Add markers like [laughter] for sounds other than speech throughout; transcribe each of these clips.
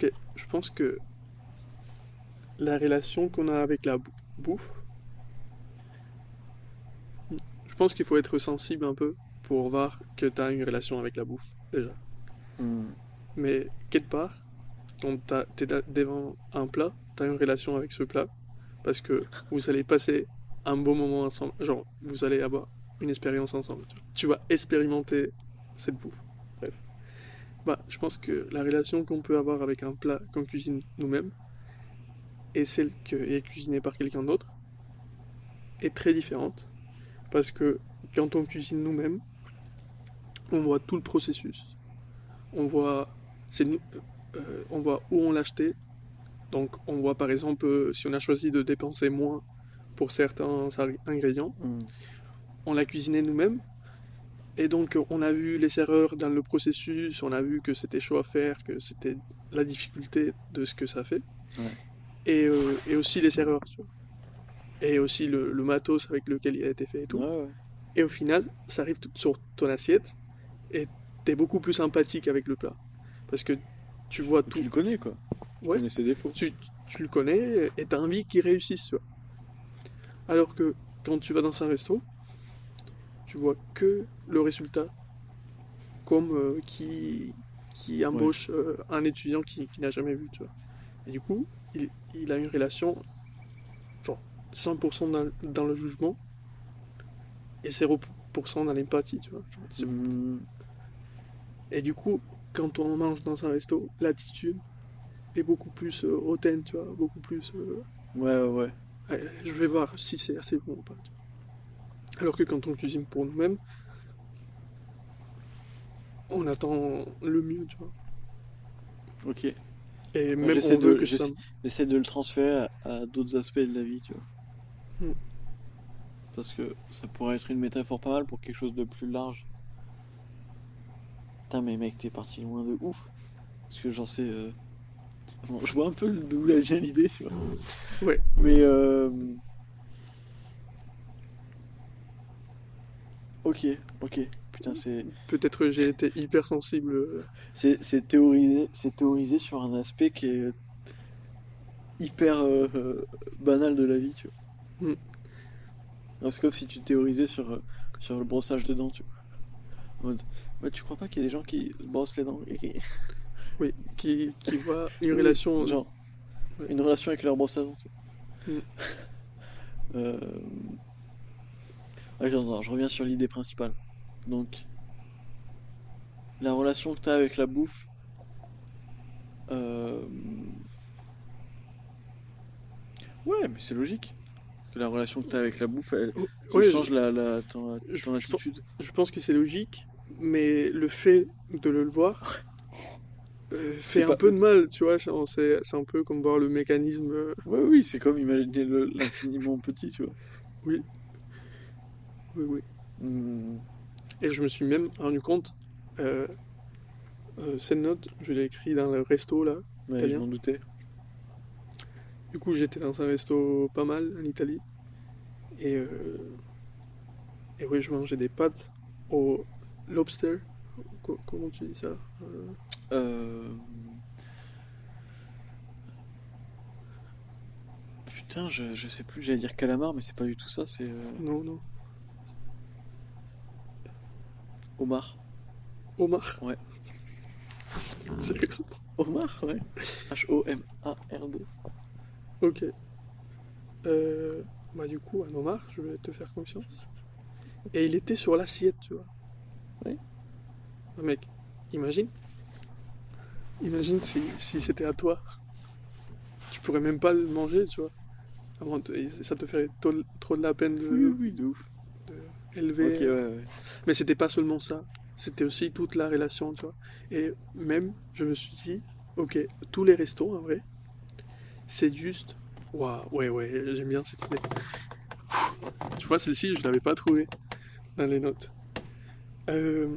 Ok, je pense que la relation qu'on a avec la bou- bouffe, je pense qu'il faut être sensible un peu pour voir que tu as une relation avec la bouffe, déjà. Hmm. Mais quelque part, quand tu es devant un plat, tu as une relation avec ce plat parce que vous allez passer un beau moment ensemble. Genre, vous allez avoir une expérience ensemble. Tu vas expérimenter cette bouffe. Bah, je pense que la relation qu'on peut avoir avec un plat qu'on cuisine nous-mêmes et celle qui est cuisinée par quelqu'un d'autre est très différente. Parce que quand on cuisine nous-mêmes, on voit tout le processus. On voit, nous, euh, on voit où on l'a acheté. Donc, on voit par exemple euh, si on a choisi de dépenser moins pour certains ingrédients, Hmm. on l'a cuisiné nous-mêmes. Et donc, euh, on a vu les erreurs dans le processus, on a vu que c'était chaud à faire, que c'était la difficulté de ce que ça fait. Ouais. Et, euh, et aussi les erreurs, tu vois. Et aussi le, le matos avec lequel il a été fait et tout. Ouais, ouais. Et au final, ça arrive tout sur ton assiette et t'es beaucoup plus sympathique avec le plat. Parce que tu vois Tu tout. le connais, quoi. Tu connais ses défauts. Tu, tu le connais et t'as envie qu'il réussisse, tu vois. Alors que quand tu vas dans un resto, tu vois que le résultat. Comme euh, qui, qui embauche euh, un étudiant qui, qui n'a jamais vu, tu vois. Et du coup, il, il a une relation, genre 100% dans, dans le jugement et 0% dans l'empathie, tu vois. Genre, Hmm. Et du coup, quand on mange dans un resto, l'attitude est beaucoup plus euh, hautaine, tu vois, beaucoup plus. euh, Ouais, ouais, ouais. je vais voir si c'est assez bon ou pas. tu vois. Alors que quand on cuisine pour nous-mêmes, on attend le mieux, tu vois. Ok. Et même j'essaie on veut de- que j'essaie- ça. J'essaie de le transférer à, à d'autres aspects de la vie, tu vois. Hmm. Parce que ça pourrait être une métaphore pas mal pour quelque chose de plus large. Putain, mais mec, t'es parti loin de ouf. Parce que j'en sais. euh, bon, [laughs] je vois un peu d'où vient l'idée, tu vois. Ouais. Mais. euh, Ok, ok. Putain, c'est. Peut-être que j'ai été hyper sensible. euh, C'est c'est théorisé, c'est théorisé sur un aspect qui est hyper euh, euh, banal de la vie, tu vois. Hmm. Non, C'est comme si tu théorisais sur, sur le brossage de dents, tu vois. Ouais, tu crois pas qu'il y a des gens qui se brossent les dents et qui- [laughs] Oui, qui, qui voit [laughs] une Oui, relation. Genre, Ouais. une relation avec leur brosse à dents, tu vois. [laughs] Euh, ouais, non, non, je reviens sur l'idée principale. Donc, la relation que tu as avec la bouffe. euh, Ouais, mais c'est logique. Que la relation que tu as avec la bouffe, elle, Ouais, change la, la, ton, je- ton je- attitude. Je pense que c'est logique, mais le fait de le voir euh, fait un pas- peu de mal, tu vois. C'est un peu comme voir le mécanisme. euh, Ouais, oui, c'est comme imaginer l'infiniment petit, tu vois. Oui. Oui, oui. Hmm. Et je me suis même rendu compte, euh, euh, cette note, je l'ai écrit dans le resto là. Ouais, je m'en doutais. Du coup, j'étais dans un resto pas mal en Italie. Et, euh, et oui, je mangeais des pâtes au lobster. Co- comment tu dis ça. Putain, je, je sais plus, j'allais dire calamar, mais c'est pas du tout ça, c'est Non, non. Homard. Omar Ouais. Sérieusement Homard, ouais. H-O-M-A-R-D. Ok. Euh, bah du coup, un homard, je vais te faire confiance. Et il était sur l'assiette, tu vois. Oui. Ah, mec, imagine. Imagine si, si c'était à toi. Tu pourrais même pas le manger, tu vois. Avant ça te ferait trop, trop de la peine de, Oui, oui, de ouf. de élever. Ok, ouais, ouais. Mais c'était pas seulement ça. C'était aussi toute la relation, tu vois. Et même, je me suis dit, ok, tous les restos, en vrai, c'est juste. Waouh, ouais, ouais, j'aime bien cette idée. Tu vois, celle-ci, je l'avais pas trouvée dans les notes. Euh,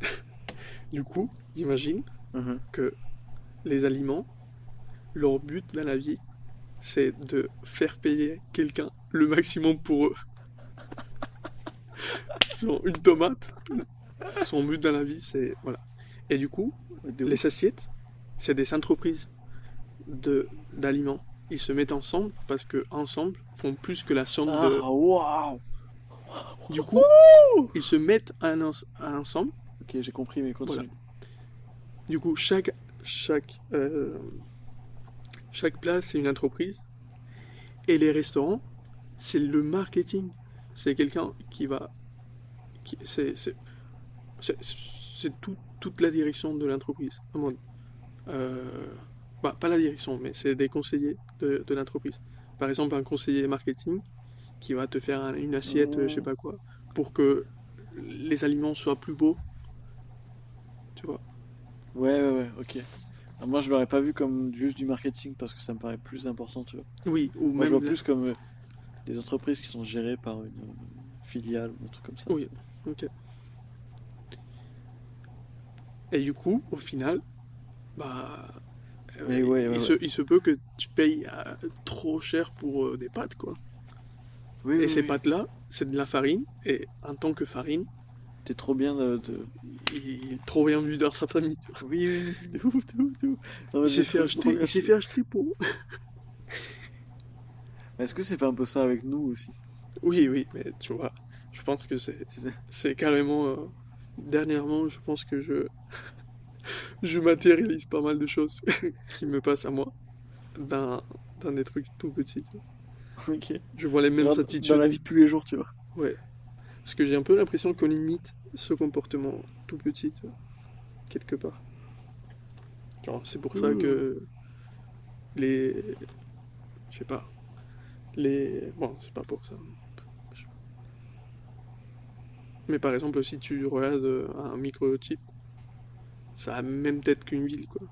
[laughs] Du coup, imagine Mhm. que les aliments, leur but dans la vie, c'est de faire payer quelqu'un le maximum pour eux. Genre une tomate, son but dans la vie, c'est voilà. Et du coup, les assiettes, c'est des entreprises de d'aliments. Ils se mettent ensemble parce que ensemble font plus que la somme de. Ah, waouh Du coup, ils se mettent un ens- ensemble. Ok, j'ai compris, mais continue. Du coup, chaque chaque euh, chaque place c'est une entreprise et les restaurants c'est le marketing. C'est quelqu'un qui va c'est c'est c'est, c'est tout- toute la direction de l'entreprise. mon- Euh, bah, pas la direction, mais c'est des conseillers de, de l'entreprise. Par exemple, un conseiller marketing qui va te faire un- une assiette, euh, je sais pas quoi, pour que les aliments soient plus beaux. Tu vois. Ouais, ouais, ouais, ok. Ah, moi, je l'aurais pas vu comme juste du marketing parce que ça me paraît plus important, tu vois. Oui, ou Moi, je vois plus comme euh, des entreprises qui sont gérées par une euh, filiale ou un truc comme ça. Oui, ok. Et du coup, au final, bah, euh, Mais ouais, il, ouais, Se, ouais. il se peut que tu payes euh, trop cher pour euh, des pâtes, quoi. Oui, et oui, ces oui. pâtes-là, c'est de la farine, et en tant que farine, T'es trop bien de. de- il est trop bien vu dans sa famille. Oui, oui, oui, de ouf, de ouf, de ouf. Non, mais Il s'est fait, trop- acheter, il s'est fait acheter pour. Est-ce que c'est pas un peu ça avec nous aussi? Oui, oui, mais tu vois, je pense que c'est, carrément. euh, dernièrement, je pense que je. [laughs] je matérialise pas mal de choses [laughs] qui me passent à moi dans, dans des trucs tout petits. tu vois. Ok. Je vois les mêmes Dans- attitudes. Dans la vie de tous les jours, tu vois. Ouais. Parce que j'ai un peu l'impression qu'on imite ce comportement tout petit, tu vois, quelque part. C'est pour ça Mmh. que les. Je sais pas. Les. Bon, c'est pas pour ça. Mais par exemple, si tu regardes euh, un microchip, ça a même tête qu'une ville, quoi.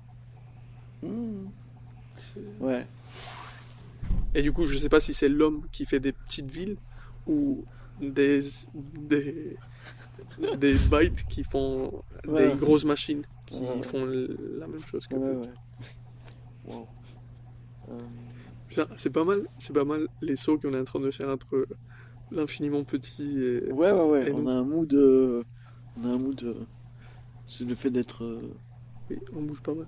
C'est- Ouais. Et du coup, je sais pas si c'est l'homme qui fait des petites villes ou des, des, des [laughs] bytes qui font Ouais. des grosses machines qui Ouais. font la même chose que Ouais, nous. ouais. Wow. Euh, c'est pas mal, c'est pas mal les sauts qu'on est en train de faire entre l'infiniment petit et. Ouais, ouais, ouais. Et On a un mood. euh, On a un mood. euh, C'est le fait d'être. euh, Oui, on bouge pas mal.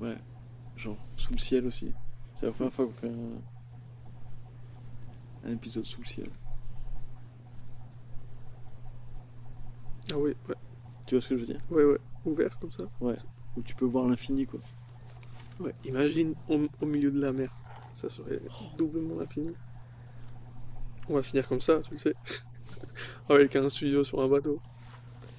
Ouais. Genre, sous le ciel aussi. C'est la première fois qu'on fait un. Un épisode sous le ciel. Ah oui, ouais, Tu vois ce que je veux dire? Ouais, ouais, ouvert comme ça. Où tu peux voir l'infini, quoi. Ouais, imagine au, au milieu de la mer, ça serait doublement infini. On va finir comme ça, tu le sais. [laughs] Avec un studio sur un bateau.